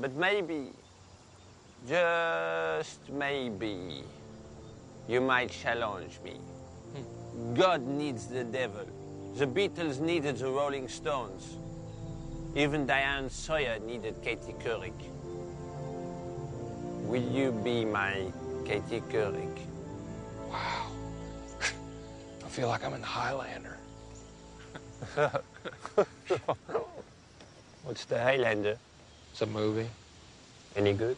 But maybe, just maybe, you might challenge me. God needs the devil. The Beatles needed the Rolling Stones. Even Diane Sawyer needed Katie Couric. Will you be my Katie Couric? Wow. I feel like I'm in the Highlander. What's the Highlander? It's a movie. Any good?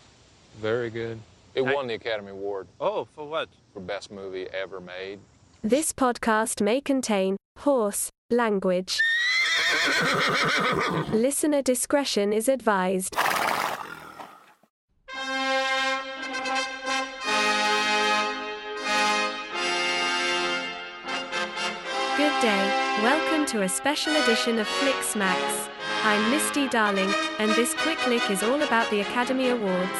Very good. It won the Academy Award Oh, for what? for best movie ever made. This podcast may contain horse language. Listener discretion is advised. To a special edition of Flick Smacks. I'm Misty Darling, and this quick lick is all about the Academy Awards.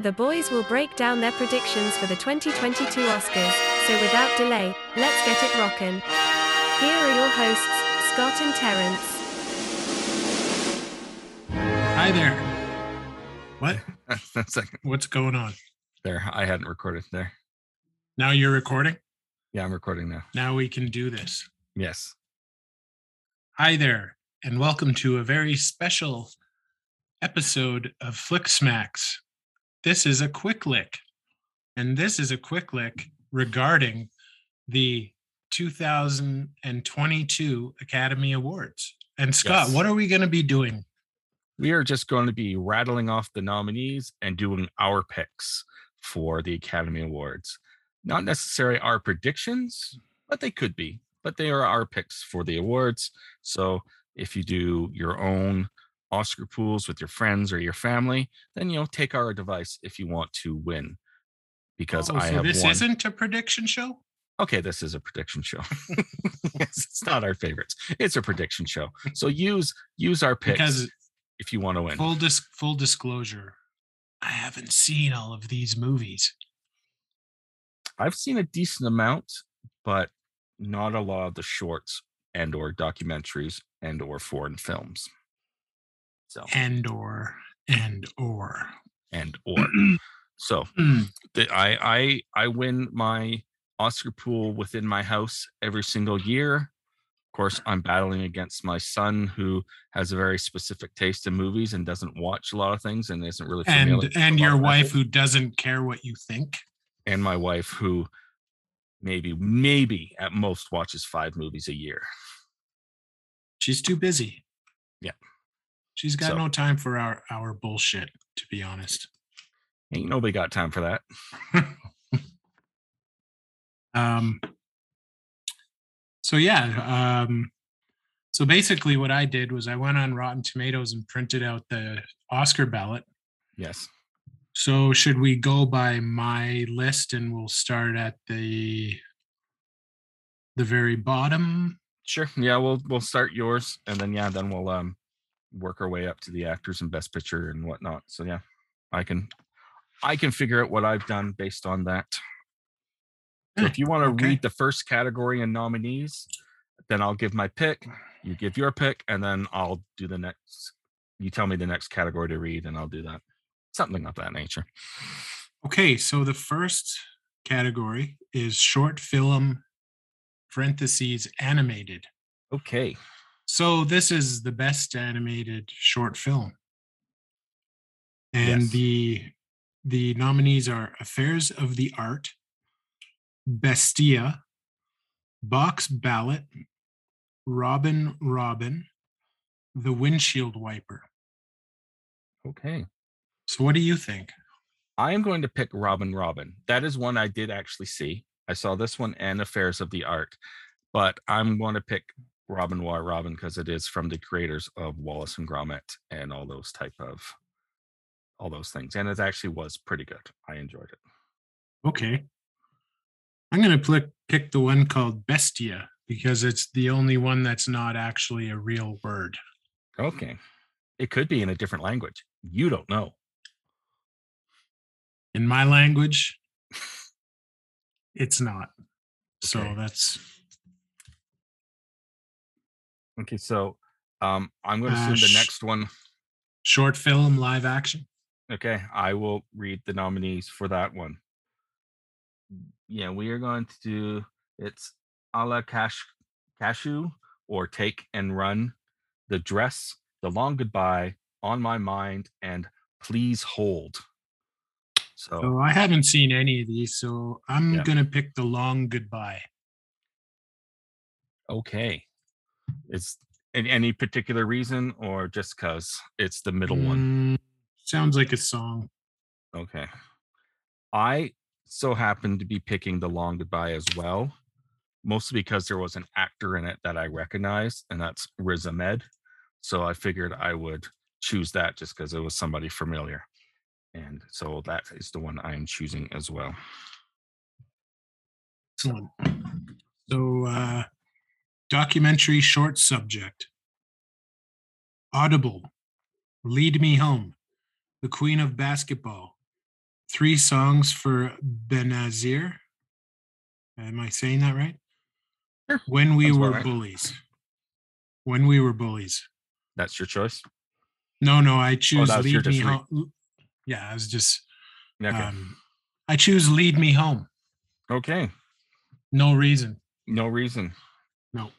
The boys will break down their predictions for the 2022 Oscars, so without delay, let's get it rockin'. Here are your hosts, Scott and Terrence. Hi there. What? That's like What's going on? there. I hadn't recorded there. Now you're recording? Yeah, I'm recording now. Now we can do this. Yes. Hi there, and welcome to a very special episode of Flick Smacks. This is a quick lick, and this is a quick lick regarding the 2022 Academy Awards. And Scott, Yes. what are we going to be doing? We are just going to be rattling off the nominees and doing our picks for the Academy Awards. Not necessarily our predictions, but they could be. But they are our picks for the awards. So if you do your own Oscar pools with your friends or your family, then you know take our advice if you want to win. Because Oh, I so have this one. isn't a prediction show? okay, this is a prediction show. yes, it's not our favorites. It's a prediction show. So use use our picks Because if you want to win. full dis- full disclosure, I haven't seen all of these movies. I've seen a decent amount, but not a lot of the shorts and or documentaries and or foreign films. So. And or and or. And or. So mm. the, I I I win my Oscar pool within my house every single year. Of course, I'm battling against my son who has a very specific taste in movies and doesn't watch a lot of things and isn't really familiar and and your wife who doesn't care what you think? And my wife who maybe maybe at most watches five movies a year. she's too busy Yeah. she's got So- no time for our our bullshit to be honest Ain't nobody got time for that. um so yeah um so basically what i did was i went on rotten tomatoes and printed out the oscar ballot Yes. So should we go by my list and we'll start at the the very bottom Sure. Yeah, we'll we'll start yours and then yeah, then we'll um work our way up to the actors and best picture and whatnot. So yeah, I can I can figure out what I've done based on that. So if you want to okay. read the first category and nominees, then I'll give my pick. You give your pick, and then I'll do the next. You tell me the next category to read, and I'll do that. Something of that nature. Okay, so the first category is short film parentheses animated. Okay. So this is the best animated short film. And Yes. the the nominees are Affairs of the Art, Bestia, Boxballet, Robin Robin, The Windshield Wiper. Okay. So what do you think? I am going to pick Robin Robin. That is one I did actually see. I saw this one and Affairs of the Art, but I'm going to pick Robin War Robin because it is from the creators of Wallace and Gromit and all those type of all those things. And it actually was pretty good. I enjoyed it. Okay. I'm going to pick pick the one called Bestia because it's the only one that's not actually a real word. Okay. It could be in a different language. You don't know. In my language, it's not. So Okay. that's Okay, so um I'm going to Uh, assume the next one Short film, live action. Okay, I will read the nominees for that one. Yeah, we are going to do it's a la cash cashew or take and run, the dress, the long goodbye, on my mind, and please hold. So So I haven't seen any of these, so I'm Yeah. gonna pick the long goodbye. okay. It's in any particular reason or just because it's the middle one? Mm, sounds like a song. Okay. I so happened to be picking the long goodbye as well, mostly because there was an actor in it that I recognized, and that's Riz Ahmed. So I figured I would choose that just because it was somebody familiar. And so that is the one I am choosing as well. Excellent. So, uh, documentary short subject Audible, Lead Me Home, The Queen of Basketball, Three Songs for Benazir. Am I saying that right? Sure. When We about Were right. Bullies. When We Were Bullies. That's your choice. No, no, I choose that was your Lead Me Home. Yeah, I was just, Okay. um, I choose Lead Me Home. okay. No reason. No reason. No.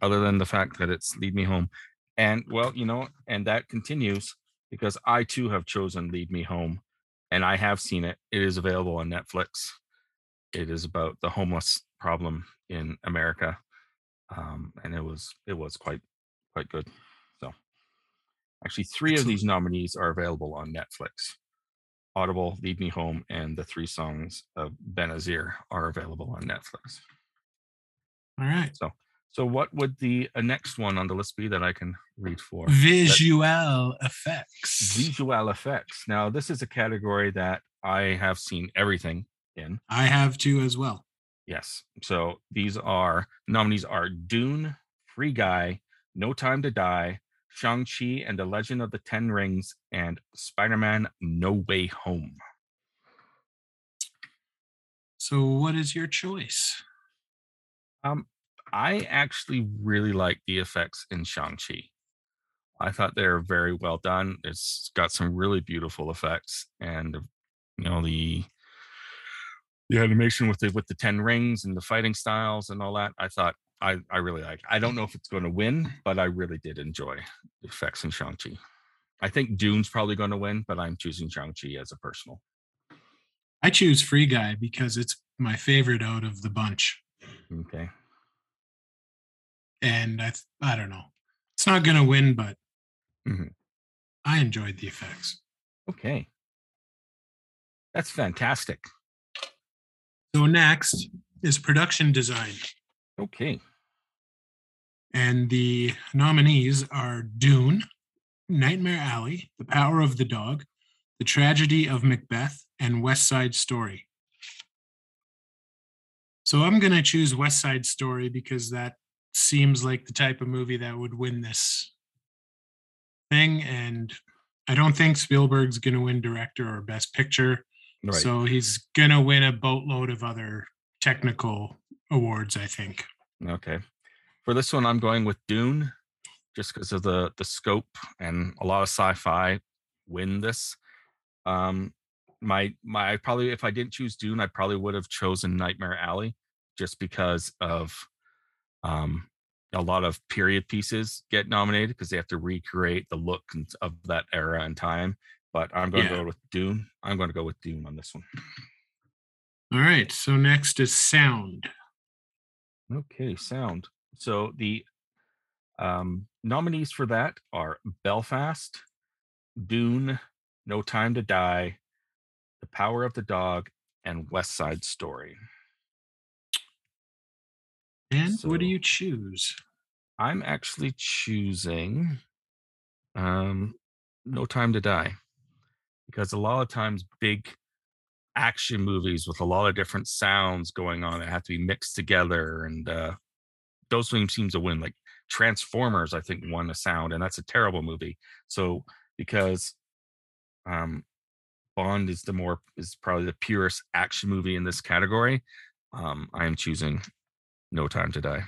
Other than the fact that it's lead me home. And well, you know, and that continues because I too have chosen Lead Me Home and I have seen it. It is available on Netflix. It is about the homeless problem in America. Um, and it was it was quite quite good. So actually three of these nominees are available on Netflix. Audible, Lead Me Home, and the three songs of Benazir are available on Netflix. All right. So, so what would the uh, next one on the list be that I can read for? Visual effects. Visual effects. Now, this is a category that I have seen everything in. I have two as well. Yes. So these are nominees are Dune, Free Guy, No Time to Die, Shang-Chi and the Legend of the Ten Rings, and Spider-Man No Way Home. So, what is your choice? Um, I actually really like the effects in Shang-Chi. I thought they were very well done. It's got some really beautiful effects, and you know the the animation with the with the ten rings and the fighting styles and all that. I thought I I really like. I don't know if it's going to win, but I really did enjoy the effects in Shang-Chi. I think Dune's probably going to win, but I'm choosing Shang-Chi as a personal. I choose Free Guy because it's my favorite out of the bunch. Okay. And I, th- I don't know. It's not going to win, but Mhm. I enjoyed the effects. Okay. That's fantastic. So, next is production design. Okay. And the nominees are Dune, Nightmare Alley, The Power of the Dog, The Tragedy of Macbeth, and West Side Story. So I'm going to choose West Side Story because that seems like the type of movie that would win this thing. And I don't think Spielberg's going to win director or best picture. Right. So he's going to win a boatload of other technical awards, I think. Okay. For this one, I'm going with Dune, just because of the the scope and a lot of sci-fi win this. Um, my my I probably if I didn't choose Dune, I probably would have chosen Nightmare Alley, just because of um a lot of period pieces get nominated because they have to recreate the look of that era and time. But I'm going to go with Dune. I'm going to go with Dune on this one. All right. So next is sound. Okay, sound. So the um, nominees for that are Belfast, Dune, No Time to Die, The Power of the Dog, and West Side Story. And what do you choose? I'm actually choosing um, No Time to Die because a lot of times big action movies with a lot of different sounds going on that have to be mixed together and uh, those things seem to win. Like Transformers, I think won a sound, and that's a terrible movie. So because um, Bond is the more is probably the purest action movie in this category, um, I am choosing No Time to Die.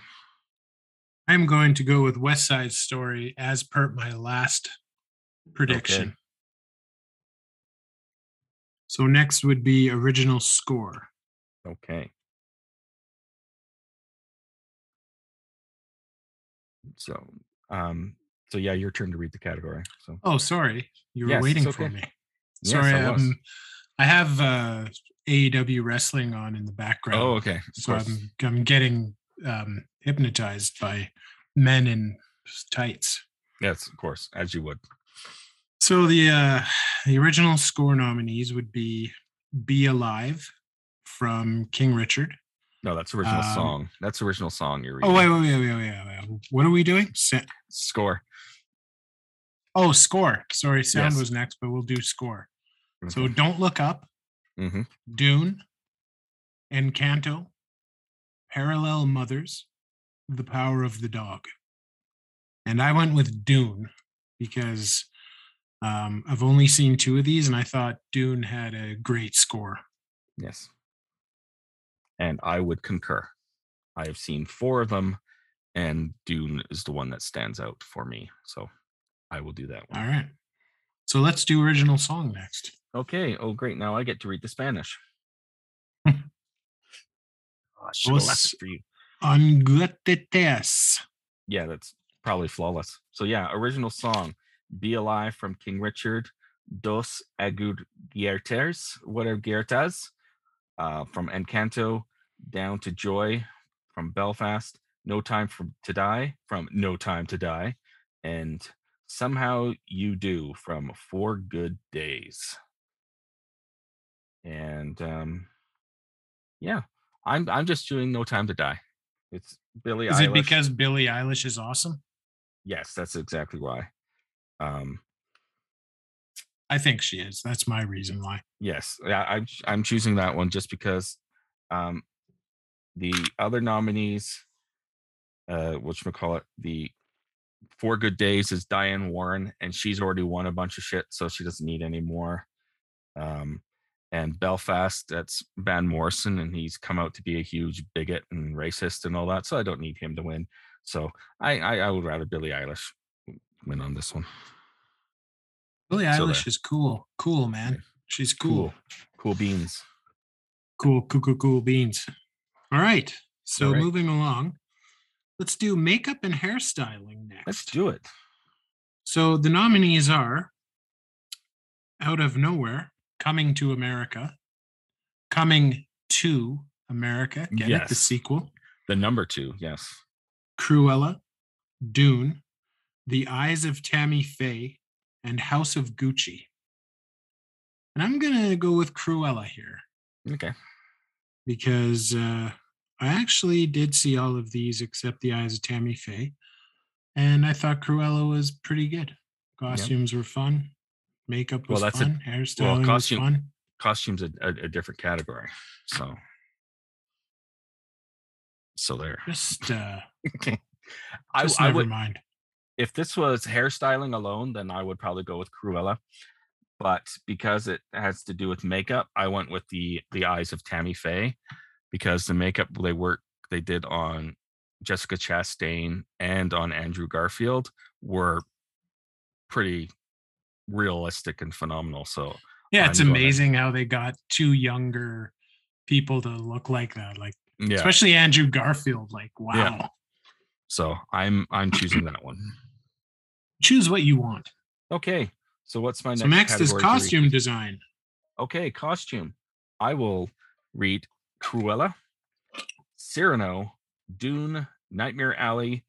I'm going to go with West Side Story as per my last prediction. So next would be original score. Okay. So, um, so yeah, your turn to read the category. So, Oh, sorry. You were Yes, waiting for okay. me. Yes, Sorry, I was. um, I have uh, AEW wrestling on in the background. oh, okay. Of so course. I'm I'm getting um, hypnotized by men in tights. Yes, of course, as you would. So the uh, the original score nominees would be "Be Alive" from King Richard. No, that's original Um, song. That's original song you're reading. Oh wait, wait, wait, wait, wait, wait. What are we doing? Score. oh, score. Sorry, sound Yes. was next, but we'll do score. So don't look up. hmm Dune, Encanto, Parallel Mothers, The Power of the Dog. And I went with Dune because um, I've only seen two of these and I thought Dune had a great score. Yes. And I would concur. I have seen four of them, and Dune is the one that stands out for me. So I will do that one. All right. So let's do original song next. Okay. Oh, great. Now I get to read the Spanish. Oh, I should have left Os- it for you. Anguetetes. Yeah, that's probably flawless. So yeah, original song, "Be Alive" from King Richard, "Dos Agudiertes," what are Giertas? Uh, from Encanto, "Down to Joy" from Belfast, "No Time for to Die" from No Time to Die, and "Somehow You Do" from Four Good Days. And um, yeah, I'm I'm just doing "No Time to Die." It's Billie Is it because Billie Eilish is awesome? Yes, that's exactly why. Um, I think she is. That's my reason why. yes, yeah, I'm I'm choosing that one just because um, the other nominees, uh, what call it, the Four Good Days is Diane Warren, and she's already won a bunch of shit, so she doesn't need any more. Um, and Belfast, that's Van Morrison, and he's come out to be a huge bigot and racist and all that, so I don't need him to win. So I I, I would rather Billie Eilish win on this one. Billie Eilish is cool. Cool, man. She's cool. Cool, cool beans. Cool, cool, cool, cool beans. All right. So All right. moving along, let's do makeup and hairstyling next. Let's do it. So the nominees are Out of Nowhere, Coming to America, Coming to America, get it, the sequel, The number two, yes. Cruella, Dune, The Eyes of Tammy Faye, and House of Gucci. And I'm going to go with Cruella here. Okay. because uh, I actually did see all of these except the eyes of Tammy Faye, and I thought Cruella was pretty good. Costumes were fun, makeup Well, was that's a- fun, hairstyling costume- was fun. Costumes a, a, a different category. So so there. Just, uh, Okay. I, just I never would mind. If this was hairstyling alone, then I would probably go with Cruella. But because it has to do with makeup, I went with the the eyes of Tammy Faye because the makeup they work they did on Jessica Chastain and on Andrew Garfield were pretty realistic and phenomenal. So Yeah, it's I'm gonna- amazing how they got two younger people to look like that. Like, yeah, especially Andrew Garfield. Like, wow. Yeah. so I'm I'm choosing that one. Choose what you want. Okay, so what's my next? so next is to read? costume design. Okay, costume. I will read Cruella, Cyrano, Dune, Nightmare Alley,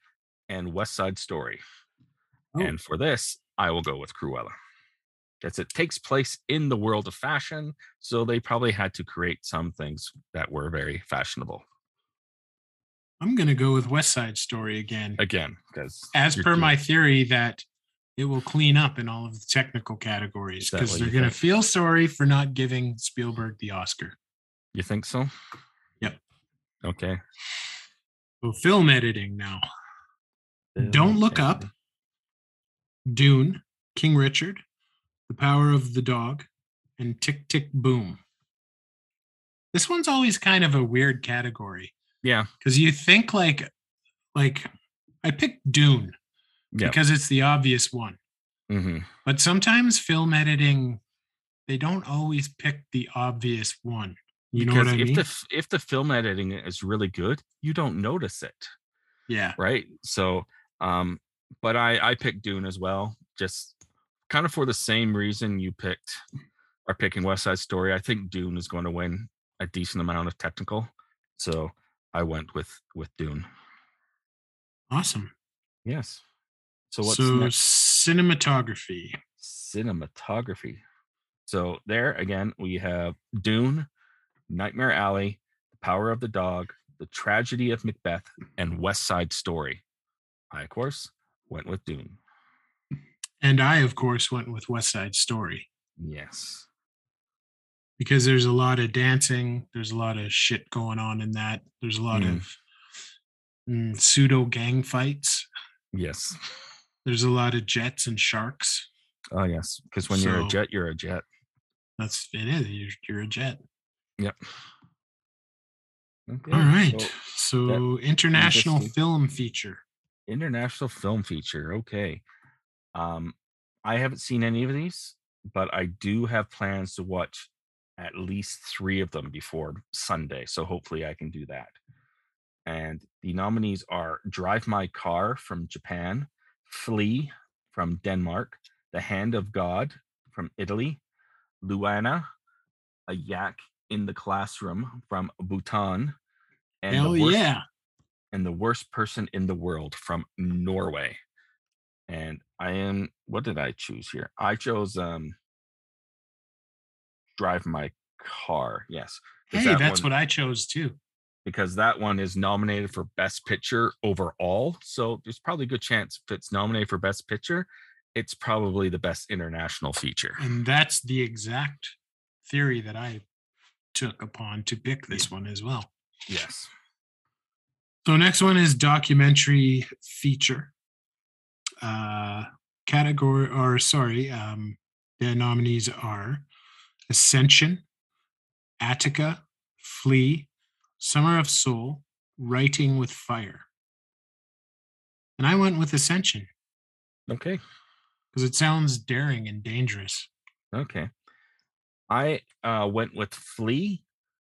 and West Side Story. Oh. And for this, I will go with Cruella. Because it takes place in the world of fashion, so they probably had to create some things that were very fashionable. I'm going to go with West Side Story again. Again, because as per my theory that it will clean up in all of the technical categories because they're going to feel sorry for not giving Spielberg the Oscar. you think so? Yep. Okay. So film editing now. Don't look up. Dune, King Richard, The Power of the Dog, and Tick Tick Boom. This one's always kind of a weird category Yeah. because you think like like I picked Dune Yeah. because it's the obvious one. hmm But sometimes film editing, they don't always pick the obvious one. You know because what I if mean? the if the film editing is really good, you don't notice it, yeah. right? So, um, but I I picked Dune as well, just kind of for the same reason you picked are picking West Side Story. I think Dune is going to win a decent amount of technical, so I went with with Dune. Awesome. Yes. So what's so next? cinematography. cinematography. So there again, we have Dune, Nightmare Alley, The Power of the Dog, The Tragedy of Macbeth, and West Side Story. I, of course, went with Dune. And I, of course, went with West Side Story Yes. Because there's a lot of dancing. There's a lot of shit going on in that. There's a lot Mm. of mm, pseudo gang fights. Yes. There's a lot of jets and sharks. Oh yes. Because when you're a jet, you're a jet. That's it is. You're, you're a jet. Yep. Okay, All right. so So, international film feature. international film feature. Okay. Um, I haven't seen any of these, but I do have plans to watch at least three of them before Sunday. So hopefully I can do that. And the nominees are Drive My Car from Japan, Flee from Denmark, The Hand of God from Italy, Lunana, A Yak in the Classroom from Bhutan, and Hell the worst, yeah. and the worst person in the world from Norway. And I am what did I choose here? I chose um drive my car. Yes. Hey, that that's one- what I chose too. because that one is nominated for best picture overall. So there's probably a good chance if it's nominated for best picture, it's probably the best international feature. And that's the exact theory that I took upon to pick this one as well. Yes. So next one is documentary feature. Uh category or sorry, um the nominees are Ascension, Attica, Flee, Summer of Soul, Writing with Fire. And I went with Ascension Okay. because it sounds daring and dangerous. Okay. I uh, went with Flee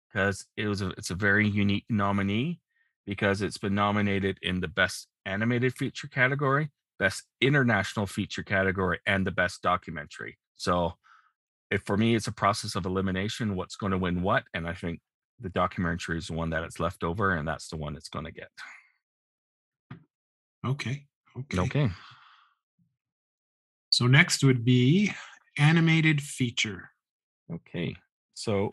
because it was a, it's a very unique nominee because it's been nominated in the best animated feature category, best international feature category, and the best documentary. So, if for me, it's a process of elimination. What's going to win what? And I think the documentary is the one that it's left over, and that's the one it's going to get. Okay. Okay. Okay. So next would be animated feature. Okay. So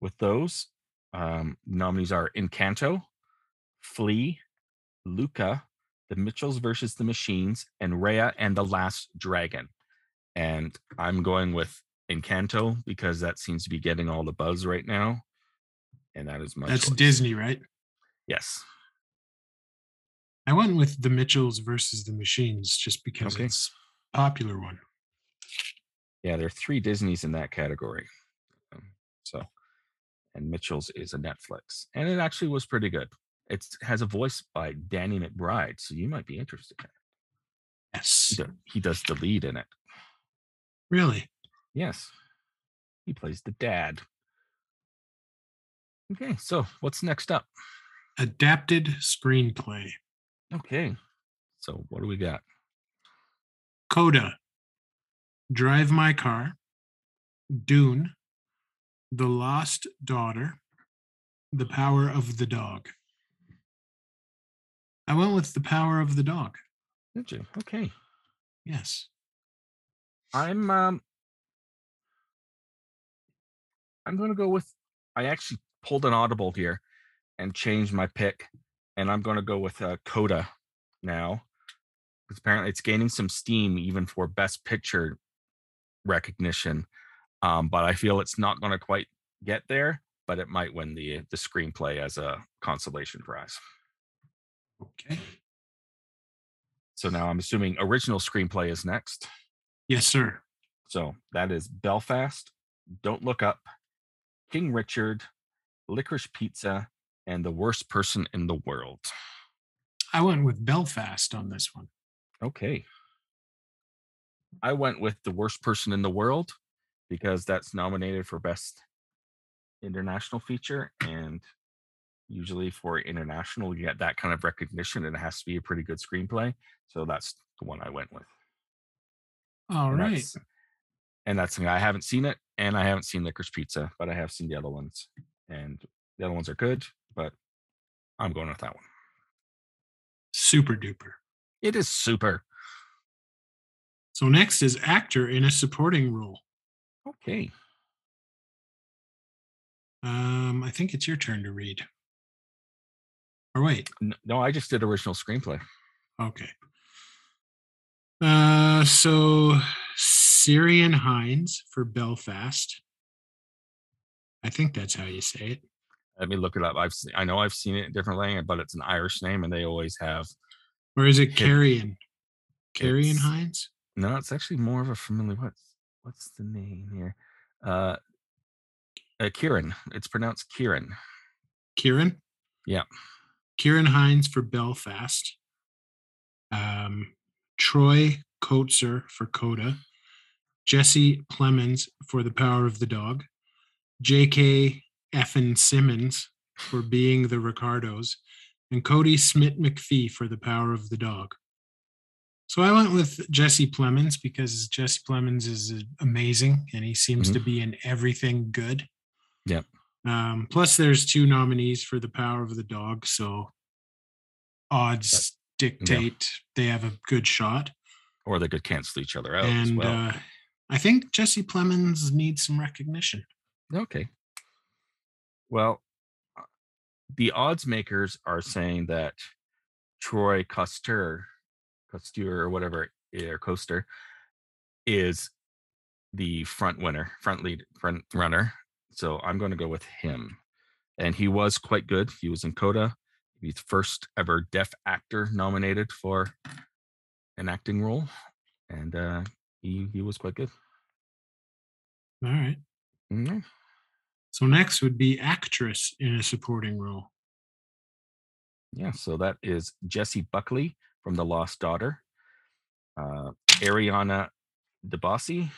with those, um, nominees are Encanto, Flee, Luca, The Mitchells versus the Machines, and Raya and the Last Dragon. And I'm going with Encanto because that seems to be getting all the buzz right now. And that is my That's choice. Disney, right? Yes. I went with the Mitchells versus the Machines just because Okay. it's a popular one. Yeah, there are three Disneys in that category. Um, so, and Mitchell's is a Netflix, and it actually was pretty good. It has a voice by Danny McBride, so you might be interested. In it. Yes. He does the lead in it. Really? Yes, he plays the dad. Okay, so what's next up? Adapted screenplay. Okay, so what do we got? Coda. Drive My Car. Dune. The Lost Daughter. The Power of the Dog. I went with The Power of the Dog. Did you? Okay, Yes. I'm um, I'm gonna go with. I actually pulled an audible here and changed my pick, and I'm gonna go with uh, Coda now because apparently it's gaining some steam even for Best Picture recognition. Um, but I feel it's not gonna quite get there, but it might win the the screenplay as a consolation prize. Okay. So now I'm assuming original screenplay is next. Yes, sir. So that is Belfast, Don't Look Up, King Richard, Licorice Pizza, and The Worst Person in the World. I went with Belfast on this one. Okay. I went with The Worst Person in the World because that's nominated for Best International Feature. And usually for international, you get that kind of recognition and it has to be a pretty good screenplay. So that's the one I went with. All and right. That's, and that's I haven't seen it and I haven't seen Licorice Pizza, but I have seen the other ones. And the other ones are good, but I'm going with that one. Super duper. It is super. So next is actor in a supporting role. Okay. Um, I think it's your turn to read. Or wait, No, I just did original screenplay. okay. Uh, so Syrian Hinds for Belfast. I think that's how you say it. Let me look it up. I've se- I know I've seen it in different language, but it's an Irish name, and they always have. Or is it Carrion? Carrion Hinds? No, it's actually more of a familiar. What's what's the name here? Uh, uh Kieran. It's pronounced Kieran. Kieran? Yeah. Kieran Hinds for Belfast. Um, Troy Kotsur for Coda. Jesse Plemons for The Power of the Dog. J.K. Effin Simmons for Being the Ricardos. And Kodi Smit-McPhee for The Power of the Dog. So I went with Jesse Plemons because Jesse Plemons is amazing and he seems to be in everything good. Yep. Um, plus, there's two nominees for the power of the dog, so odds dictate they have a good shot. Or they could cancel each other out as and well. uh, I think Jesse Plemons needs some recognition. Okay. Well, uh, the odds makers are saying that Troy Coster, Costure or whatever, or Coaster, is the front winner, front lead, front runner. So I'm going to go with him. And he was quite good. He was in Coda. He's the first ever deaf actor nominated for an acting role, and uh, he he was quite good. All right. Mhm. So next would be actress in a supporting role. Yeah, so that is Jessie Buckley from The Lost Daughter, uh, Ariana DeBossi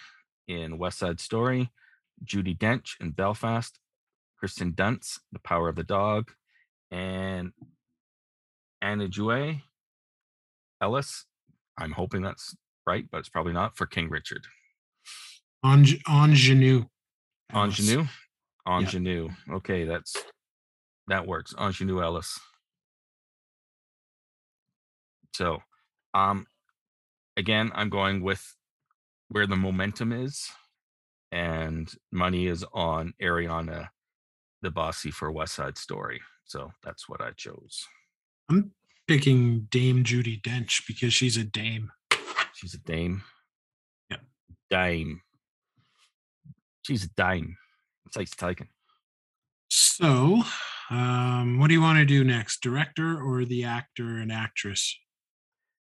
in West Side Story, Judi Dench in Belfast, Kristen Dunst, The Power of the Dog, and Anna Jue Ellis. I'm hoping that's right, but it's probably not for King Richard. Ange- Ingenue. Ingenue, Ingenue. Okay, that's that works. Ingenue Ellis. So, um, again, I'm going with where the momentum is, and money is on Ariana, the bossy for West Side Story. So that's what I chose. I'm picking Dame Judi Dench because she's a dame. She's a dame. Yeah. Dame. She's a dame. It's like taken. So, um, what do you want to do next? Director or the actor and actress?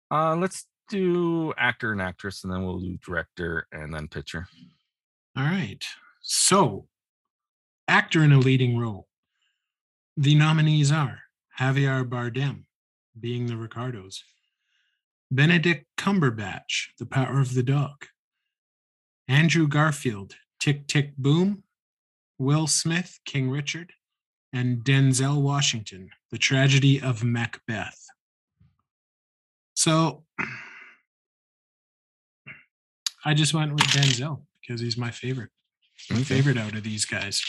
Uh, let's do actor and actress, and then we'll do director and then picture. All right. So, actor in a leading role. The nominees are Javier Bardem, being the Ricardos, Benedict Cumberbatch, The Power of the Dog, Andrew Garfield, Tick Tick Boom, Will Smith, King Richard, and Denzel Washington, The Tragedy of Macbeth. So, I just went with Denzel because he's my favorite my Okay. favorite out of these guys.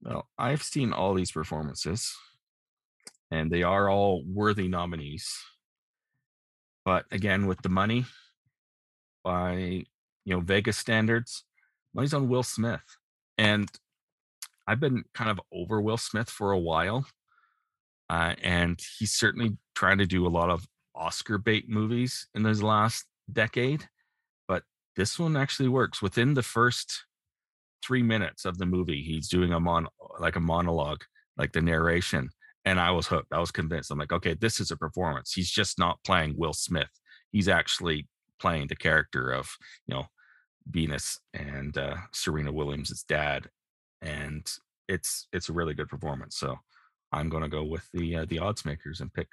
Well, I've seen all these performances, and they are all worthy nominees. But again, with the money, by you know Vegas standards, money's on Will Smith, and I've been kind of over Will Smith for a while, uh, and he's certainly trying to do a lot of Oscar bait movies in his last decade. But this one actually works within the first three minutes of the movie he's doing a mon like a monologue like the narration and i was hooked i was convinced i'm like okay this is a performance he's just not playing will smith he's actually playing the character of you know venus and uh, serena williams' dad and it's it's a really good performance so i'm going to go with the uh, the odds makers and pick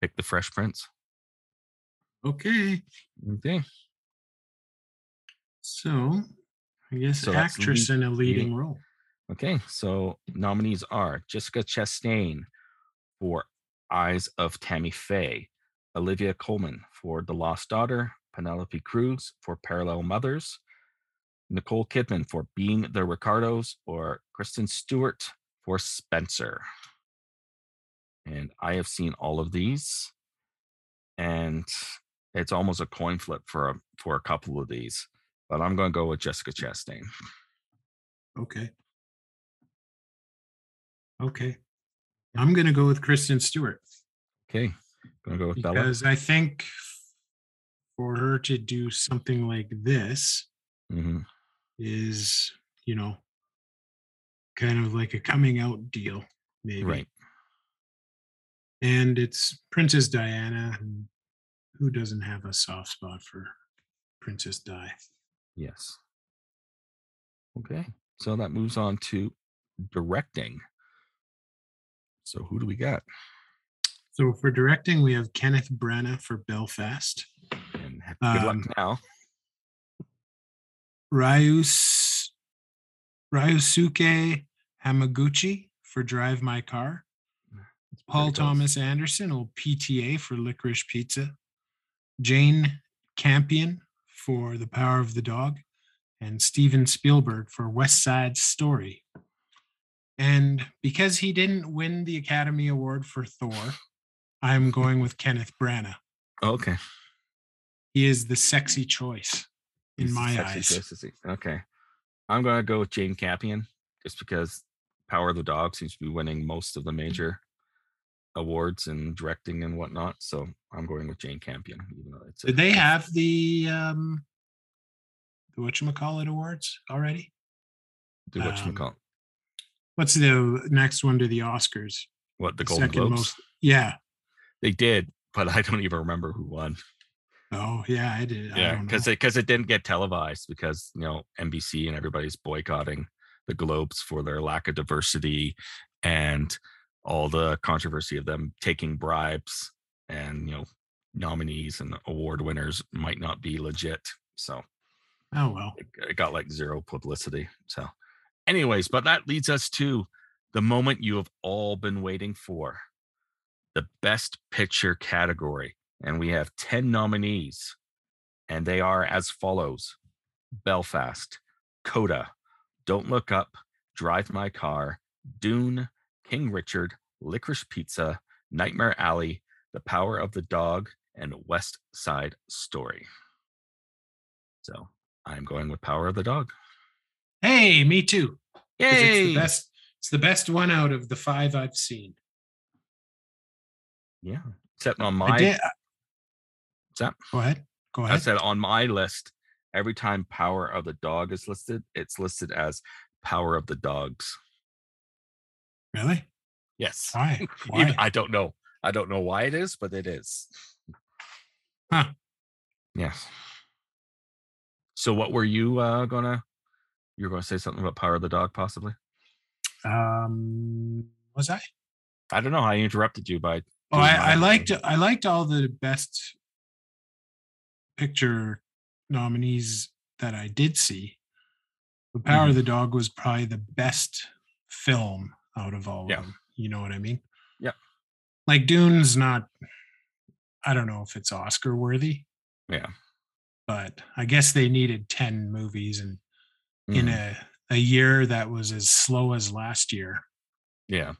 pick the fresh prince Okay. Okay. So I guess So actress lead- in a leading role. Okay. So nominees are Jessica Chastain for Eyes of Tammy Faye, Olivia Colman for The Lost Daughter, Penelope Cruz for Parallel Mothers, Nicole Kidman for Being the Ricardos, or Kristen Stewart for Spencer. And I have seen all of these, and it's almost a coin flip for a, for a couple of these. But I'm going to go with Jessica Chastain. Okay. Okay. I'm gonna go with Kristen Stewart Okay, going to go with Bella. because I think for her to do something like this hmm is, you know, kind of like a coming out deal, maybe. Right. And it's Princess Diana. Who doesn't have a soft spot for Princess Di? Yes. Okay. So that moves on to directing. So who do we got? So for directing, we have Kenneth Branagh for Belfast. And good Um, luck now. Ryus Ryusuke Hamaguchi for Drive My Car. Paul Very close. Thomas Anderson will PTA for Licorice Pizza. Jane Campion for The Power of the Dog. And Steven Spielberg for West Side Story. And because he didn't win the Academy Award for Thor, I'm going with Kenneth Branagh. Okay. He is the sexy choice in He's my eyes. choice. Okay. I'm going to go with Jane Campion just because Power of the Dog seems to be winning most of the major awards and directing and whatnot. So I'm going with Jane Campion. Even though it's a- Did they have the um the whatchamacallit awards already? do what you um, What's the next one to the Oscars? what the Golden second Globes. most- Yeah. They did, but I don't even remember who won. Oh, yeah, I did. Yeah, don't because it because it didn't get televised because you know NBC and everybody's boycotting the Globes for their lack of diversity and all the controversy of them taking bribes and you know nominees and award winners might not be legit. So Oh well. it, it got like zero publicity. So, anyways, but that leads us to the moment you have all been waiting for the best picture category. And we have 10 nominees, and they are as follows Belfast, Coda, Don't Look Up, Drive My Car, Dune, King Richard, Licorice Pizza, Nightmare Alley, The Power of the Dog, and West Side Story. So I'm going with Power of the Dog. Hey, me too. 'Cause It's the best. It's the best one out of the five I've seen. Yeah. Except on I my did. What's that? Go ahead. Go ahead. I said on my list, every time Power of the Dog is listed, it's listed as Power of the Dogs. Really? Yes. Why? Even- I don't know. I don't know why it is, but it is. Huh. Yes. So what were you uh gonna you were gonna say something about Power of the Dog, possibly? Um, was I? I don't know. I interrupted you by Oh, I, I liked I liked all the best picture nominees that I did see. The Power Mm-hmm. of the Dog was probably the best film out of all Yeah. of them. You know what I mean? Yeah. Like Dune's not. I don't know if it's Oscar worthy, Yeah. but I guess they needed ten movies and in Mhm. a a year that was as slow as last year. Yeah.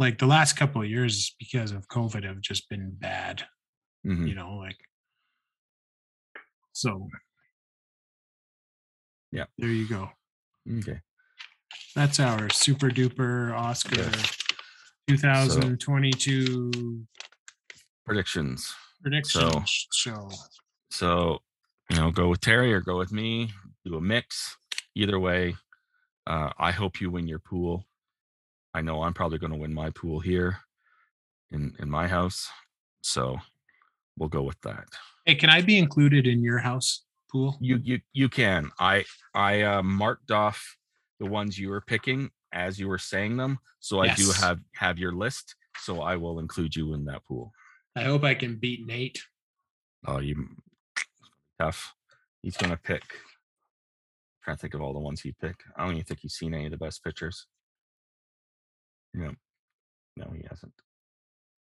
Like the last couple of years because of COVID have just been bad. Mhm. you know like so Yeah. there you go Okay. that's our super duper oscar Yeah. 2022 Predictions. Predictions. So- show So, you know, go with Terry or go with me, do a mix. Either way, uh, I hope you win your pool. I know I'm probably going to win my pool here in in my house. So, we'll go with that. hey can i be included in your house pool You you you can. I I uh, marked off the ones you were picking as you were saying them, so I do have have your list. So I will include you in that pool. i hope i can beat nate Oh, you tough. He's gonna pick. Trying to think of all the ones he picked. I don't even think he's seen any of the best pictures. No, no, he hasn't.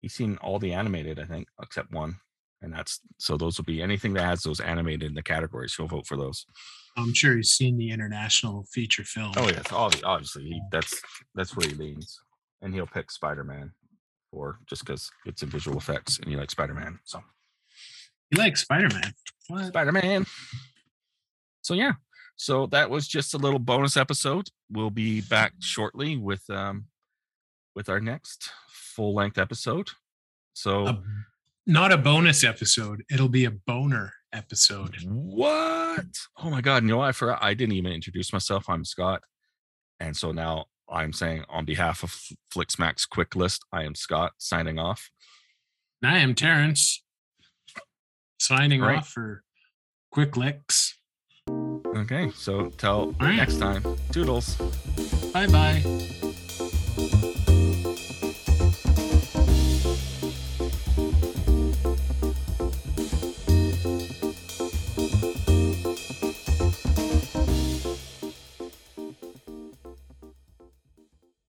He's seen all the animated, I think, except one, and that's so those will be anything that has those animated in the categories. He'll vote for those. I'm sure he's seen the international feature film. Oh yes, obvi- obviously he, that's that's where he leans, and he'll pick Spider Man, or just because it's in visual effects and you like Spider Man. So You like Spider Man? What? Spider Man. So yeah, so that was just a little bonus episode. We'll be back shortly with um with our next full length episode. So A- not a bonus episode. It'll be a boner episode. what? Oh my god! You know? I forgot. I didn't even introduce myself. I'm Scott, and so now I'm saying on behalf of Flixmax Quick List, I am Scott signing off. And I am Terrence, signing Right. off for Quick Licks. Okay, so till next time, toodles. Bye bye.